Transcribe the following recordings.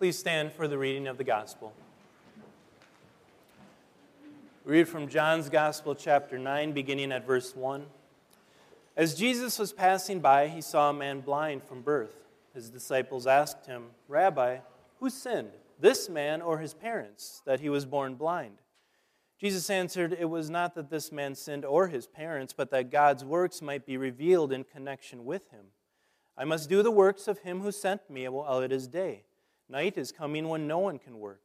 Please stand for the reading of the gospel. We read from John's Gospel, chapter 9, beginning at verse 1. As Jesus was passing by, he saw a man blind from birth. His disciples asked him, Rabbi, who sinned, this man or his parents, that he was born blind? Jesus answered, It was not that this man sinned or his parents, but that God's works might be revealed in connection with him. I must do the works of him who sent me while it is day. Night is coming when no one can work.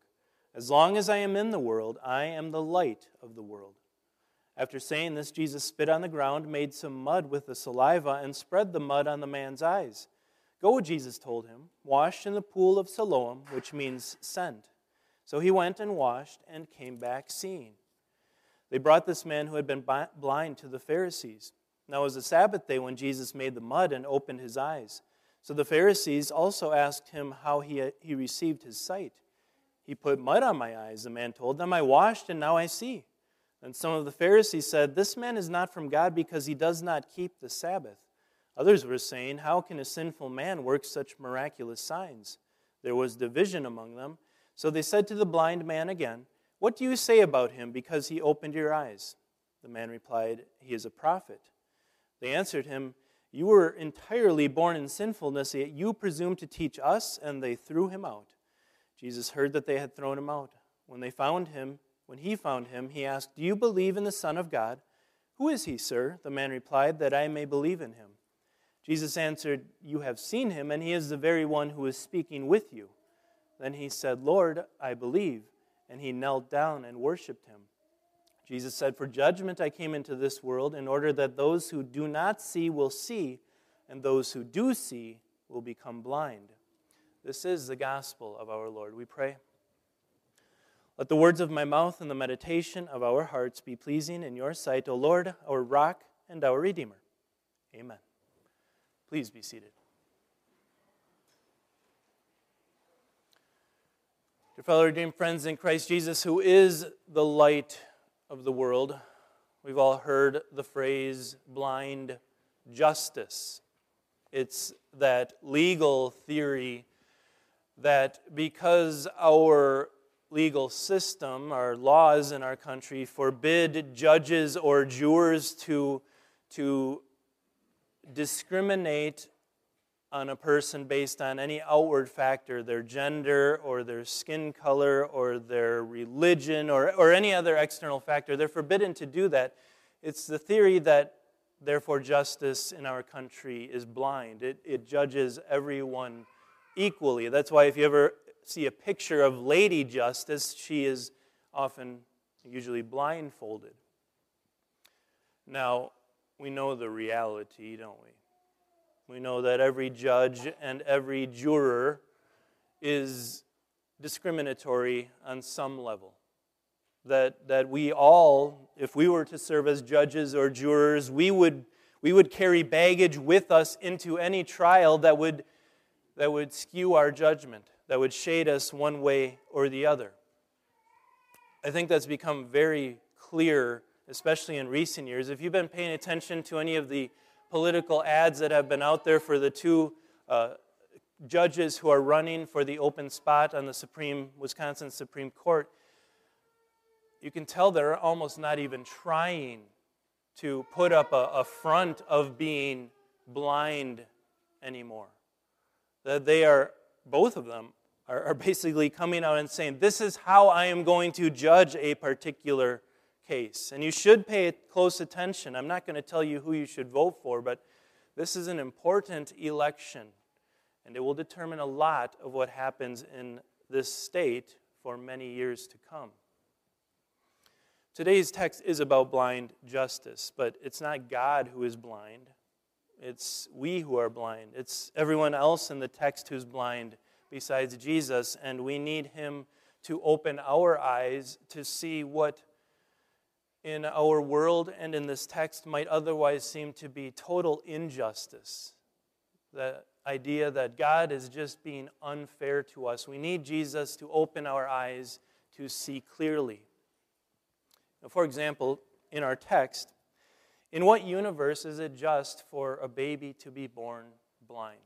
As long as I am in the world, I am the light of the world. After saying this, Jesus spit on the ground, made some mud with the saliva, and spread the mud on the man's eyes. Go, Jesus told him, wash in the pool of Siloam, which means sent. So he went and washed and came back seeing. They brought this man who had been blind to the Pharisees. Now it was a Sabbath day when Jesus made the mud and opened his eyes. So the Pharisees also asked him how he, he received his sight. He put mud on my eyes, the man told them. I washed, and now I see. And some of the Pharisees said, This man is not from God because he does not keep the Sabbath. Others were saying, How can a sinful man work such miraculous signs? There was division among them. So they said to the blind man again, What do you say about him because he opened your eyes? The man replied, He is a prophet. They answered him, You were entirely born in sinfulness, yet you presume to teach us, and they threw him out. Jesus heard that they had thrown him out. When they found him, when he found him, he asked, Do you believe in the Son of God? Who is he, sir? The man replied, That I may believe in him. Jesus answered, You have seen him, and he is the very one who is speaking with you. Then he said, Lord, I believe. And he knelt down and worshiped him. Jesus said, For judgment I came into this world, in order that those who do not see will see, and those who do see will become blind. This is the gospel of our Lord. We pray. Let the words of my mouth and the meditation of our hearts be pleasing in your sight, O Lord, our rock and our Redeemer. Amen. Please be seated. Dear fellow redeemed friends in Christ Jesus, who is the light of the world, we've all heard the phrase blind justice. It's that legal theory that because our legal system, our laws in our country, forbid judges or jurors to, to discriminate on a person based on any outward factor, their gender or their skin color or their religion or, or any other external factor. They're forbidden to do that. It's the theory that, therefore, justice in our country is blind. It, it judges everyone equally. That's why if you ever see a picture of Lady Justice, she is often, usually blindfolded. Now, we know the reality, don't we? We know that every judge and every juror is discriminatory on some level. That, that we all, if we were to serve as judges or jurors, we would, we would carry baggage with us into any trial that would, that would skew our judgment, that would shade us one way or the other. I think that's become very clear especially in recent years. If you've been paying attention to any of the political ads that have been out there for the two uh, judges who are running for the open spot on the Supreme Wisconsin Supreme Court, you can tell they're almost not even trying to put up a, a front of being blind anymore. That they are, both of them, are, are basically coming out and saying, This is how I am going to judge a particular case. And you should pay close attention. I'm not going to tell you who you should vote for, but this is an important election, and it will determine a lot of what happens in this state for many years to come. Today's text is about blind justice, but it's not God who is blind. It's we who are blind. It's everyone else in the text who's blind besides Jesus, and we need Him to open our eyes to see what in our world and in this text might otherwise seem to be total injustice. The idea that God is just being unfair to us. We need Jesus to open our eyes to see clearly. Now, for example, in our text, in what universe is it just for a baby to be born blind?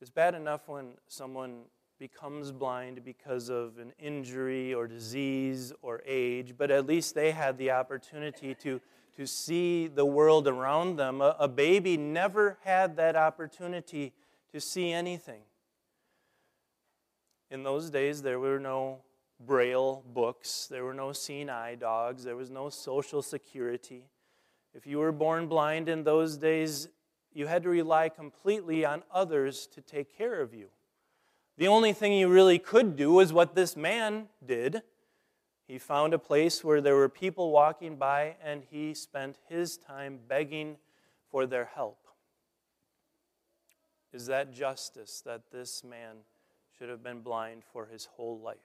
It's bad enough when someone becomes blind because of an injury or disease or age, but at least they had the opportunity to, to see the world around them. A, a baby never had that opportunity to see anything. In those days, there were no braille books, there were no seeing eye dogs, there was no social security. If you were born blind in those days, you had to rely completely on others to take care of you. The only thing you really could do was what this man did. He found a place where there were people walking by, and he spent his time begging for their help. Is that justice that this man should have been blind for his whole life?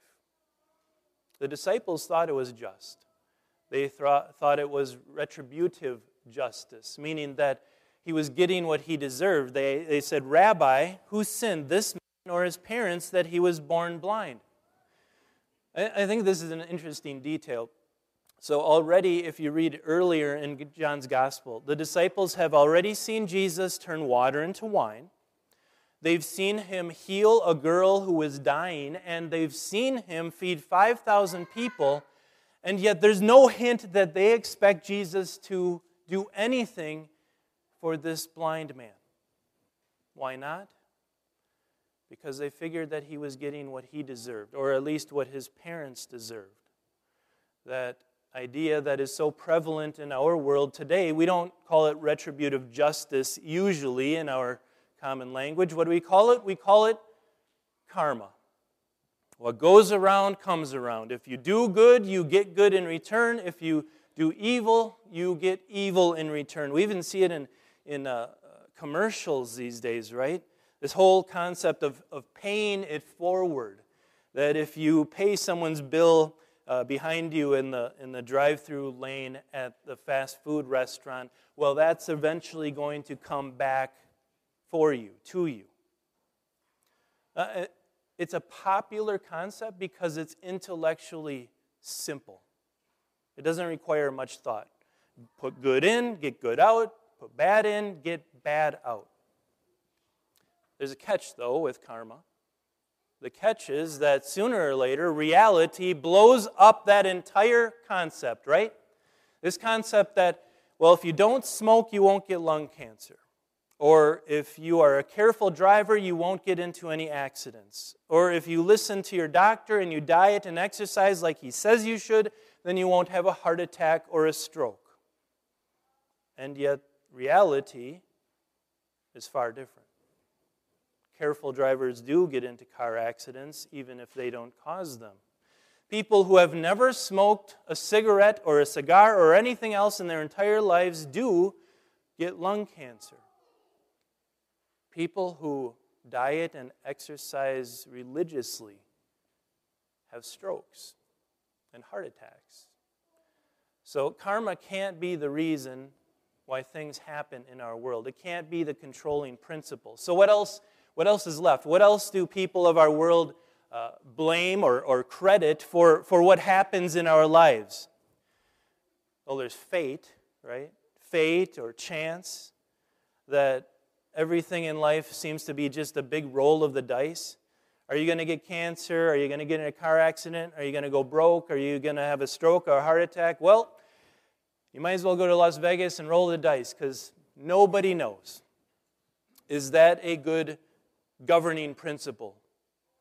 The disciples thought it was just. They thought it was retributive justice, meaning that he was getting what he deserved. They, they said, Rabbi, who sinned, this man or his parents, that he was born blind? I, I think this is an interesting detail. So, already, if you read earlier in John's gospel, the disciples have already seen Jesus turn water into wine. They've seen him heal a girl who was dying, and they've seen him feed 5,000 people, and yet there's no hint that they expect Jesus to do anything for this blind man. Why not? Because they figured that he was getting what he deserved, or at least what his parents deserved. That idea that is so prevalent in our world today, we don't call it retributive justice usually in our common language. What do we call it? We call it karma. What goes around comes around. If you do good, you get good in return. If you do evil, you get evil in return. We even see it in, in uh, commercials these days, right? This whole concept of, of paying it forward. That if you pay someone's bill uh, behind you in the, in the drive through lane at the fast food restaurant, well, that's eventually going to come back for you, to you. Uh, it's a popular concept because it's intellectually simple. It doesn't require much thought. Put good in, get good out. Put bad in, get bad out. There's a catch, though, with karma. The catch is that sooner or later, reality blows up that entire concept, right? This concept that, well, if you don't smoke, you won't get lung cancer. Or if you are a careful driver, you won't get into any accidents. Or if you listen to your doctor and you diet and exercise like he says you should, then you won't have a heart attack or a stroke. And yet, reality is far different. Careful drivers do get into car accidents, even if they don't cause them. People who have never smoked a cigarette or a cigar or anything else in their entire lives do get lung cancer. People who diet and exercise religiously have strokes and heart attacks. So, karma can't be the reason why things happen in our world. It can't be the controlling principle. So, what else, what else is left? What else do people of our world uh, blame or, or credit for, for what happens in our lives? Well, there's fate, right? Fate or chance that everything in life seems to be just a big roll of the dice. Are you going to get cancer? Are you going to get in a car accident? Are you going to go broke? Are you going to have a stroke or a heart attack? Well, you might as well go to Las Vegas and roll the dice because nobody knows. Is that a good governing principle?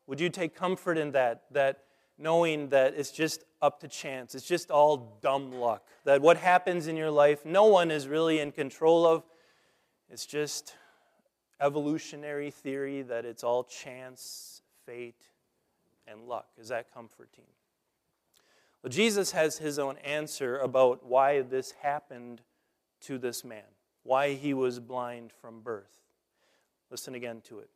Would you take comfort in that? That knowing that it's just up to chance, it's just all dumb luck, that what happens in your life, no one is really in control of. It's just evolutionary theory that it's all chance, fate, and luck. Is that comforting? Well, Jesus has his own answer about why this happened to this man, why he was blind from birth. Listen again to it.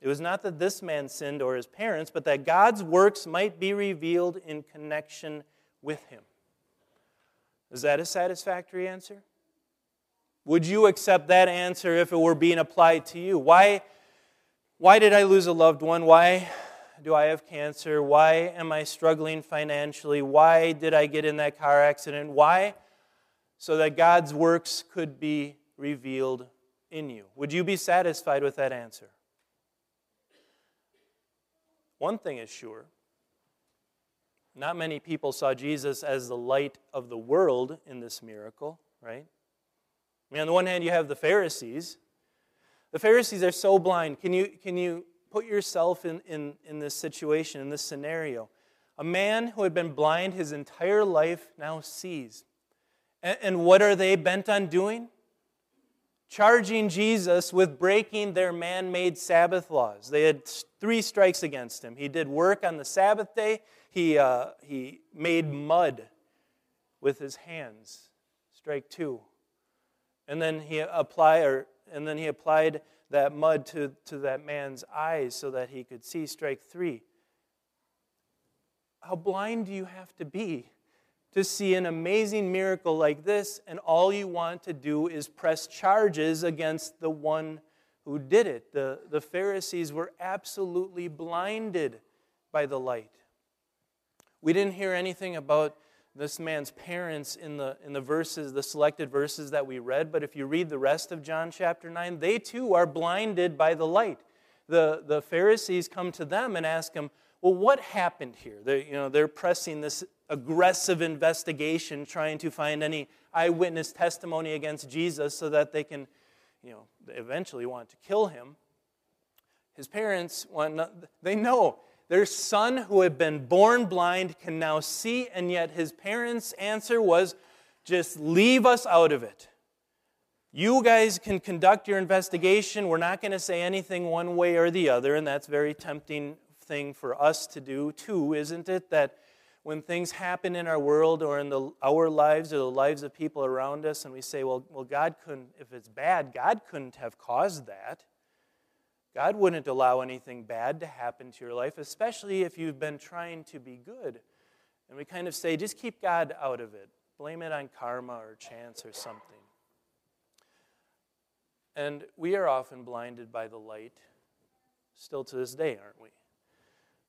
It was not that this man sinned or his parents, but that God's works might be revealed in connection with him. Is that a satisfactory answer? Would you accept that answer if it were being applied to you? Why, why did I lose a loved one? Why do I have cancer? Why am I struggling financially? Why did I get in that car accident? Why? So that God's works could be revealed in you. Would you be satisfied with that answer? One thing is sure not many people saw Jesus as the light of the world in this miracle, right? I mean, on the one hand, you have the Pharisees. The Pharisees are so blind. Can you, can you put yourself in, in, in this situation, in this scenario? A man who had been blind his entire life now sees. And, and what are they bent on doing? Charging Jesus with breaking their man made Sabbath laws. They had three strikes against him. He did work on the Sabbath day, he, uh, he made mud with his hands. Strike two. And then he apply, or, and then he applied that mud to, to that man's eyes so that he could see. Strike three. How blind do you have to be to see an amazing miracle like this, and all you want to do is press charges against the one who did it? The, the Pharisees were absolutely blinded by the light. We didn't hear anything about this man's parents in the, in the verses, the selected verses that we read, but if you read the rest of John chapter 9, they too are blinded by the light. The, the Pharisees come to them and ask them, Well, what happened here? They, you know, they're pressing this aggressive investigation, trying to find any eyewitness testimony against Jesus so that they can, you know, eventually want to kill him. His parents want, they know their son, who had been born blind, can now see, and yet his parents' answer was just leave us out of it. You guys can conduct your investigation. We're not going to say anything one way or the other, and that's very tempting thing for us to do too, isn't it? That when things happen in our world or in the, our lives or the lives of people around us, and we say, well, well, God couldn't, if it's bad, God couldn't have caused that. God wouldn't allow anything bad to happen to your life, especially if you've been trying to be good. And we kind of say, just keep God out of it. Blame it on karma or chance or something. And we are often blinded by the light, still to this day, aren't we?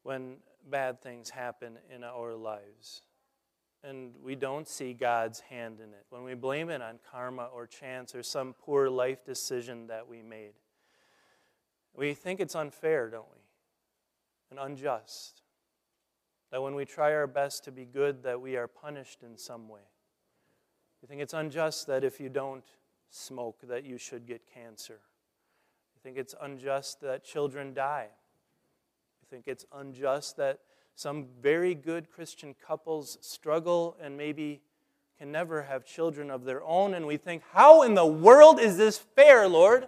When bad things happen in our lives. And we don't see God's hand in it. When we blame it on karma or chance or some poor life decision that we made. We think it's unfair, don't we? And unjust. That when we try our best to be good, that we are punished in some way. We think it's unjust that if you don't smoke, that you should get cancer. You think it's unjust that children die. You think it's unjust that some very good Christian couples struggle and maybe can never have children of their own. And we think, how in the world is this fair, Lord?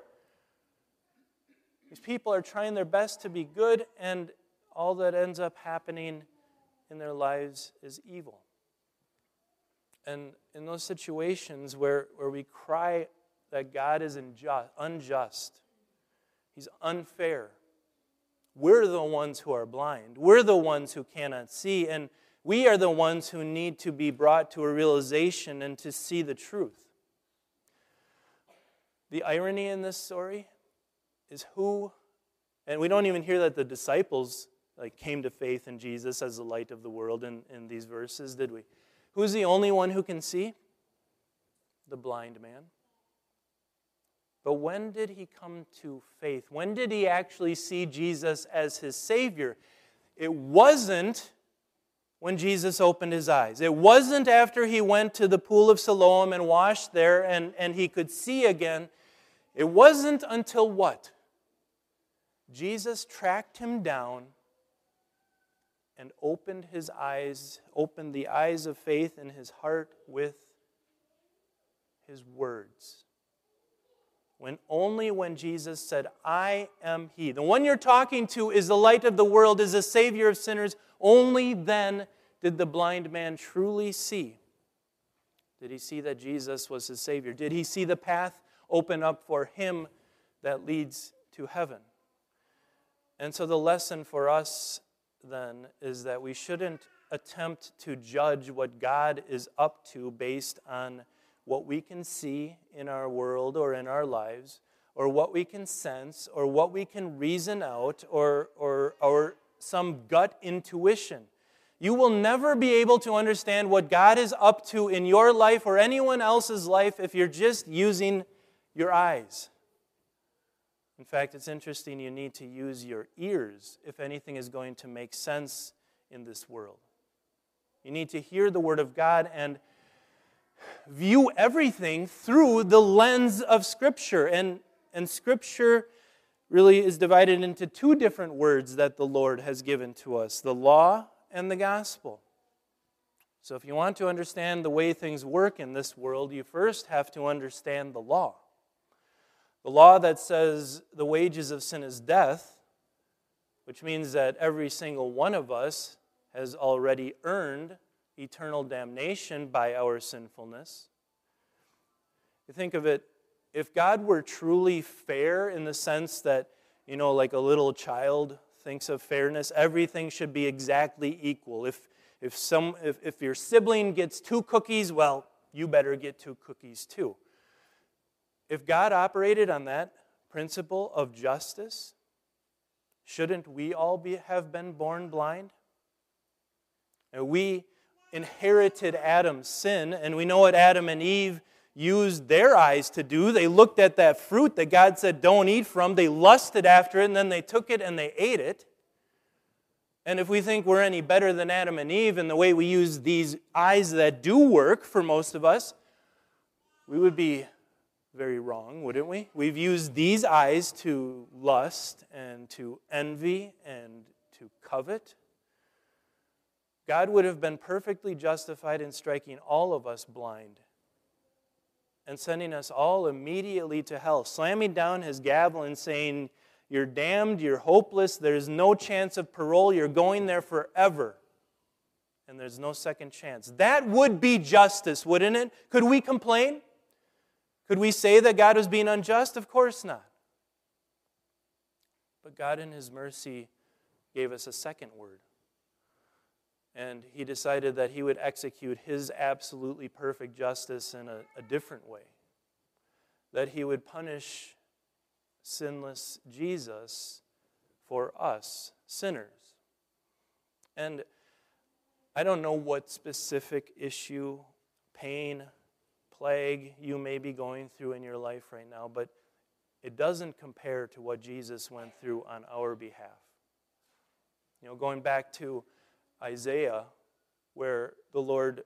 These people are trying their best to be good, and all that ends up happening in their lives is evil. And in those situations where, where we cry that God is unjust, unjust, He's unfair, we're the ones who are blind. We're the ones who cannot see, and we are the ones who need to be brought to a realization and to see the truth. The irony in this story is who, and we don't even hear that the disciples like came to faith in Jesus as the light of the world in, in these verses, did we? Who's the only one who can see? The blind man. But when did he come to faith? When did he actually see Jesus as his Savior? It wasn't when Jesus opened his eyes. It wasn't after he went to the pool of Siloam and washed there and, and he could see again. It wasn't until what? Jesus tracked him down and opened his eyes, opened the eyes of faith in his heart with his words. When only when Jesus said, I am he. The one you're talking to is the light of the world, is the savior of sinners. Only then did the blind man truly see. Did he see that Jesus was his savior? Did he see the path open up for him that leads to heaven? And so the lesson for us then is that we shouldn't attempt to judge what God is up to based on what we can see in our world or in our lives, or what we can sense, or what we can reason out, or, or, or some gut intuition. You will never be able to understand what God is up to in your life or anyone else's life if you're just using your eyes. In fact, it's interesting you need to use your ears if anything is going to make sense in this world. You need to hear the Word of God and view everything through the lens of Scripture. And, and Scripture really is divided into two different words that the Lord has given to us the law and the gospel. So, if you want to understand the way things work in this world, you first have to understand the law. The law that says the wages of sin is death, which means that every single one of us has already earned eternal damnation by our sinfulness. You think of it, if God were truly fair in the sense that, you know, like a little child thinks of fairness, everything should be exactly equal. If, if, some, if, if your sibling gets two cookies, well, you better get two cookies too. If God operated on that principle of justice, shouldn't we all be, have been born blind? And we inherited Adam's sin, and we know what Adam and Eve used their eyes to do. They looked at that fruit that God said, don't eat from. They lusted after it, and then they took it and they ate it. And if we think we're any better than Adam and Eve in the way we use these eyes that do work for most of us, we would be very wrong, wouldn't we? We've used these eyes to lust and to envy and to covet. God would have been perfectly justified in striking all of us blind and sending us all immediately to hell, slamming down his gavel and saying, You're damned, you're hopeless, there's no chance of parole, you're going there forever. And there's no second chance. That would be justice, wouldn't it? Could we complain? Could we say that God was being unjust? Of course not. But God, in His mercy, gave us a second word and he decided that he would execute his absolutely perfect justice in a, a different way. That he would punish sinless Jesus for us, sinners. And I don't know what specific issue, pain, plague you may be going through in your life right now, but it doesn't compare to what Jesus went through on our behalf. You know, going back to Isaiah, where the Lord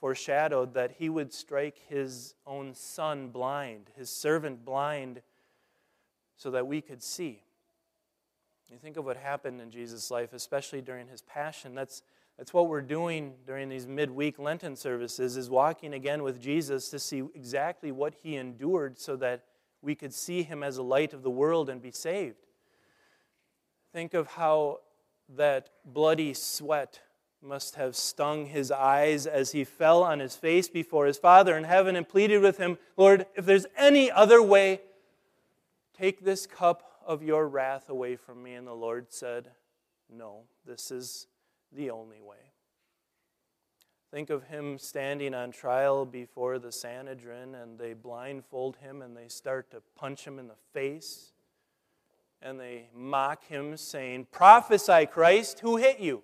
foreshadowed that he would strike his own son blind, his servant blind, so that we could see. You think of what happened in Jesus' life, especially during his passion. That's, that's what we're doing during these midweek Lenten services, is walking again with Jesus to see exactly what he endured so that we could see him as a light of the world and be saved. Think of how that bloody sweat must have stung his eyes as he fell on his face before his Father in heaven and pleaded with him, Lord, if there's any other way, take this cup of your wrath away from me. And the Lord said, No, this is the only way. Think of him standing on trial before the Sanhedrin, and they blindfold him and they start to punch him in the face and they mock him, saying, Prophesy, Christ, who hit you?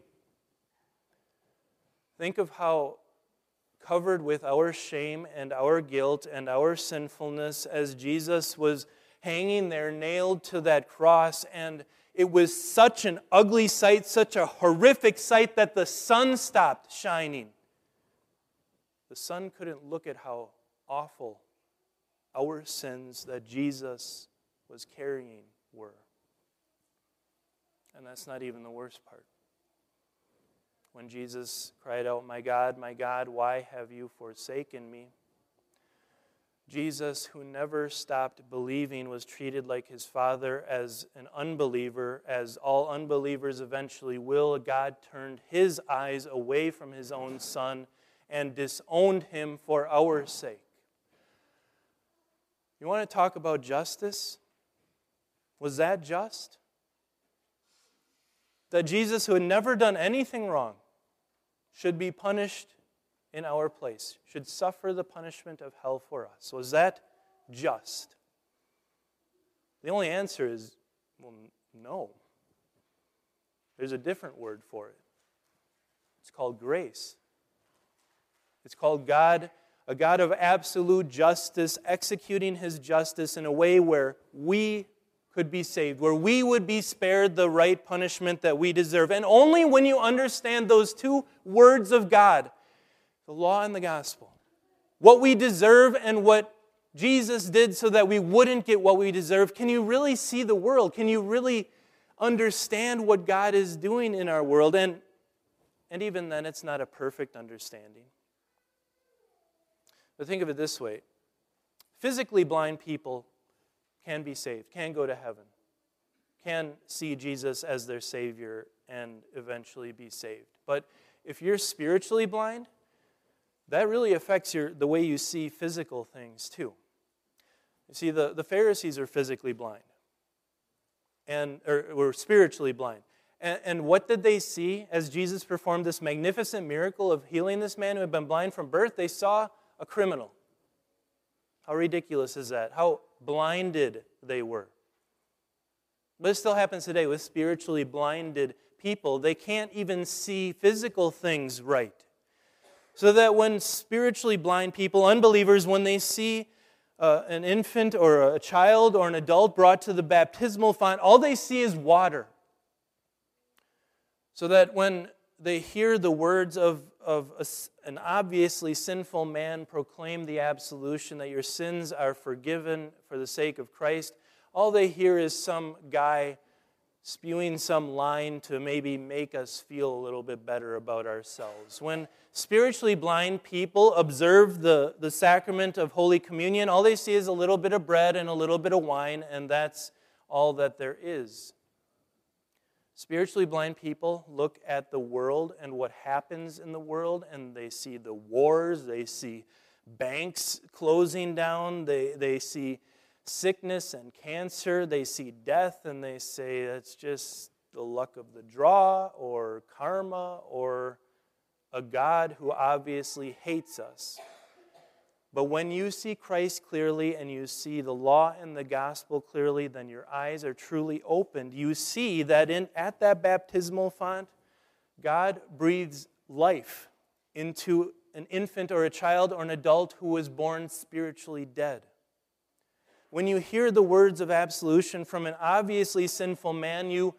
Think of how covered with our shame and our guilt and our sinfulness as Jesus was hanging there, nailed to that cross, and it was such an ugly sight, such a horrific sight that the sun stopped shining. The sun couldn't look at how awful our sins that Jesus was carrying were. And that's not even the worst part. When Jesus cried out, My God, my God, why have you forsaken me? Jesus, who never stopped believing, was treated like his father as an unbeliever, as all unbelievers eventually will. God turned his eyes away from his own son and disowned him for our sake. You want to talk about justice? Was that just? That Jesus, who had never done anything wrong, should be punished in our place, should suffer the punishment of hell for us. Was that just? The only answer is well, no. There's a different word for it. It's called grace. It's called God, a God of absolute justice, executing his justice in a way where we could be saved, where we would be spared the right punishment that we deserve. And only when you understand those two words of God, the law and the gospel, what we deserve and what Jesus did so that we wouldn't get what we deserve, can you really see the world? Can you really understand what God is doing in our world? And, and even then, it's not a perfect understanding. But think of it this way physically blind people can be saved, can go to heaven, can see Jesus as their Savior and eventually be saved. But if you're spiritually blind, that really affects your, the way you see physical things too. You see, the, the Pharisees are physically blind and or were spiritually blind. And, and what did they see as Jesus performed this magnificent miracle of healing this man who had been blind from birth? They saw a criminal. How ridiculous is that? How blinded they were. But it still happens today with spiritually blinded people. They can't even see physical things right. So that when spiritually blind people, unbelievers, when they see uh, an infant or a child or an adult brought to the baptismal font, all they see is water. So that when they hear the words of, of a, an obviously sinful man proclaim the absolution that your sins are forgiven for the sake of Christ, all they hear is some guy spewing some line to maybe make us feel a little bit better about ourselves. When spiritually blind people observe the, the sacrament of Holy Communion, all they see is a little bit of bread and a little bit of wine, and that's all that there is. Spiritually blind people look at the world and what happens in the world, and they see the wars, they see banks closing down, they, they see sickness and cancer, they see death, and they say that's just the luck of the draw, or karma, or a God who obviously hates us. But when you see Christ clearly and you see the law and the gospel clearly, then your eyes are truly opened. You see that in, at that baptismal font, God breathes life into an infant or a child or an adult who was born spiritually dead. When you hear the words of absolution from an obviously sinful man, you,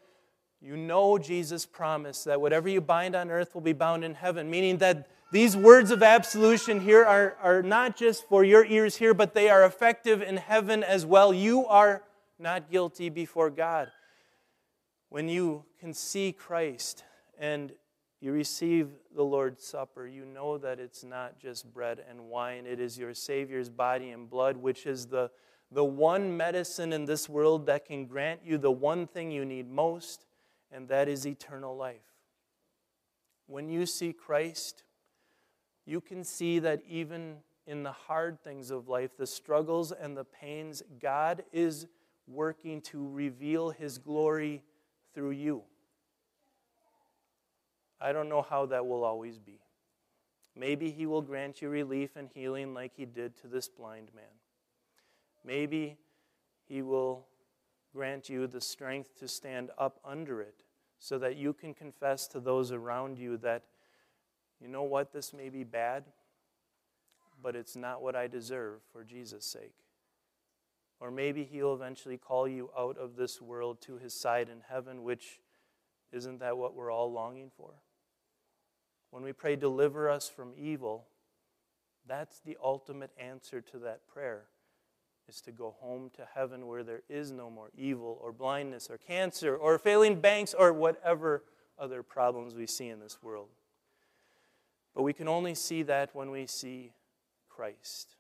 you know Jesus' promise that whatever you bind on earth will be bound in heaven, meaning that these words of absolution here are, are not just for your ears here, but they are effective in heaven as well. You are not guilty before God. When you can see Christ and you receive the Lord's Supper, you know that it's not just bread and wine, it is your Savior's body and blood, which is the, the one medicine in this world that can grant you the one thing you need most, and that is eternal life. When you see Christ, you can see that even in the hard things of life, the struggles and the pains, God is working to reveal His glory through you. I don't know how that will always be. Maybe He will grant you relief and healing like He did to this blind man. Maybe He will grant you the strength to stand up under it so that you can confess to those around you that you know what, this may be bad, but it's not what I deserve for Jesus' sake. Or maybe he'll eventually call you out of this world to his side in heaven, which isn't that what we're all longing for? When we pray, deliver us from evil, that's the ultimate answer to that prayer is to go home to heaven where there is no more evil or blindness or cancer or failing banks or whatever other problems we see in this world. But we can only see that when we see Christ.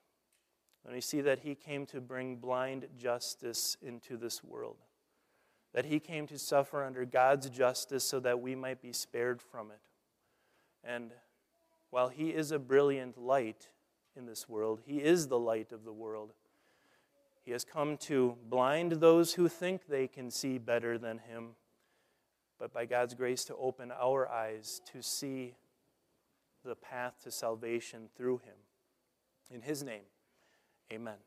When we see that He came to bring blind justice into this world. That He came to suffer under God's justice so that we might be spared from it. And while He is a brilliant light in this world, He is the light of the world. He has come to blind those who think they can see better than Him, but by God's grace to open our eyes to see the path to salvation through him. In his name, amen.